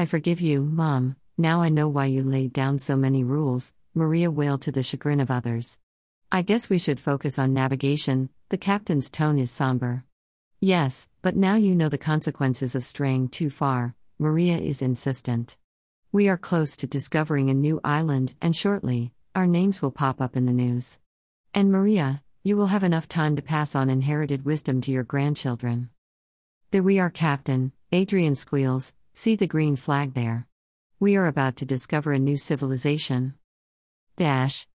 I forgive you, Mom, now I know why you laid down so many rules, Maria wailed to the chagrin of others. I guess we should focus on navigation, the captain's tone is somber. Yes, but now you know the consequences of straying too far, Maria is insistent. We are close to discovering a new island, and shortly, our names will pop up in the news. And Maria, you will have enough time to pass on inherited wisdom to your grandchildren. There we are, Captain, Adrian squeals, see the green flag there. We are about to discover a new civilization. Dash.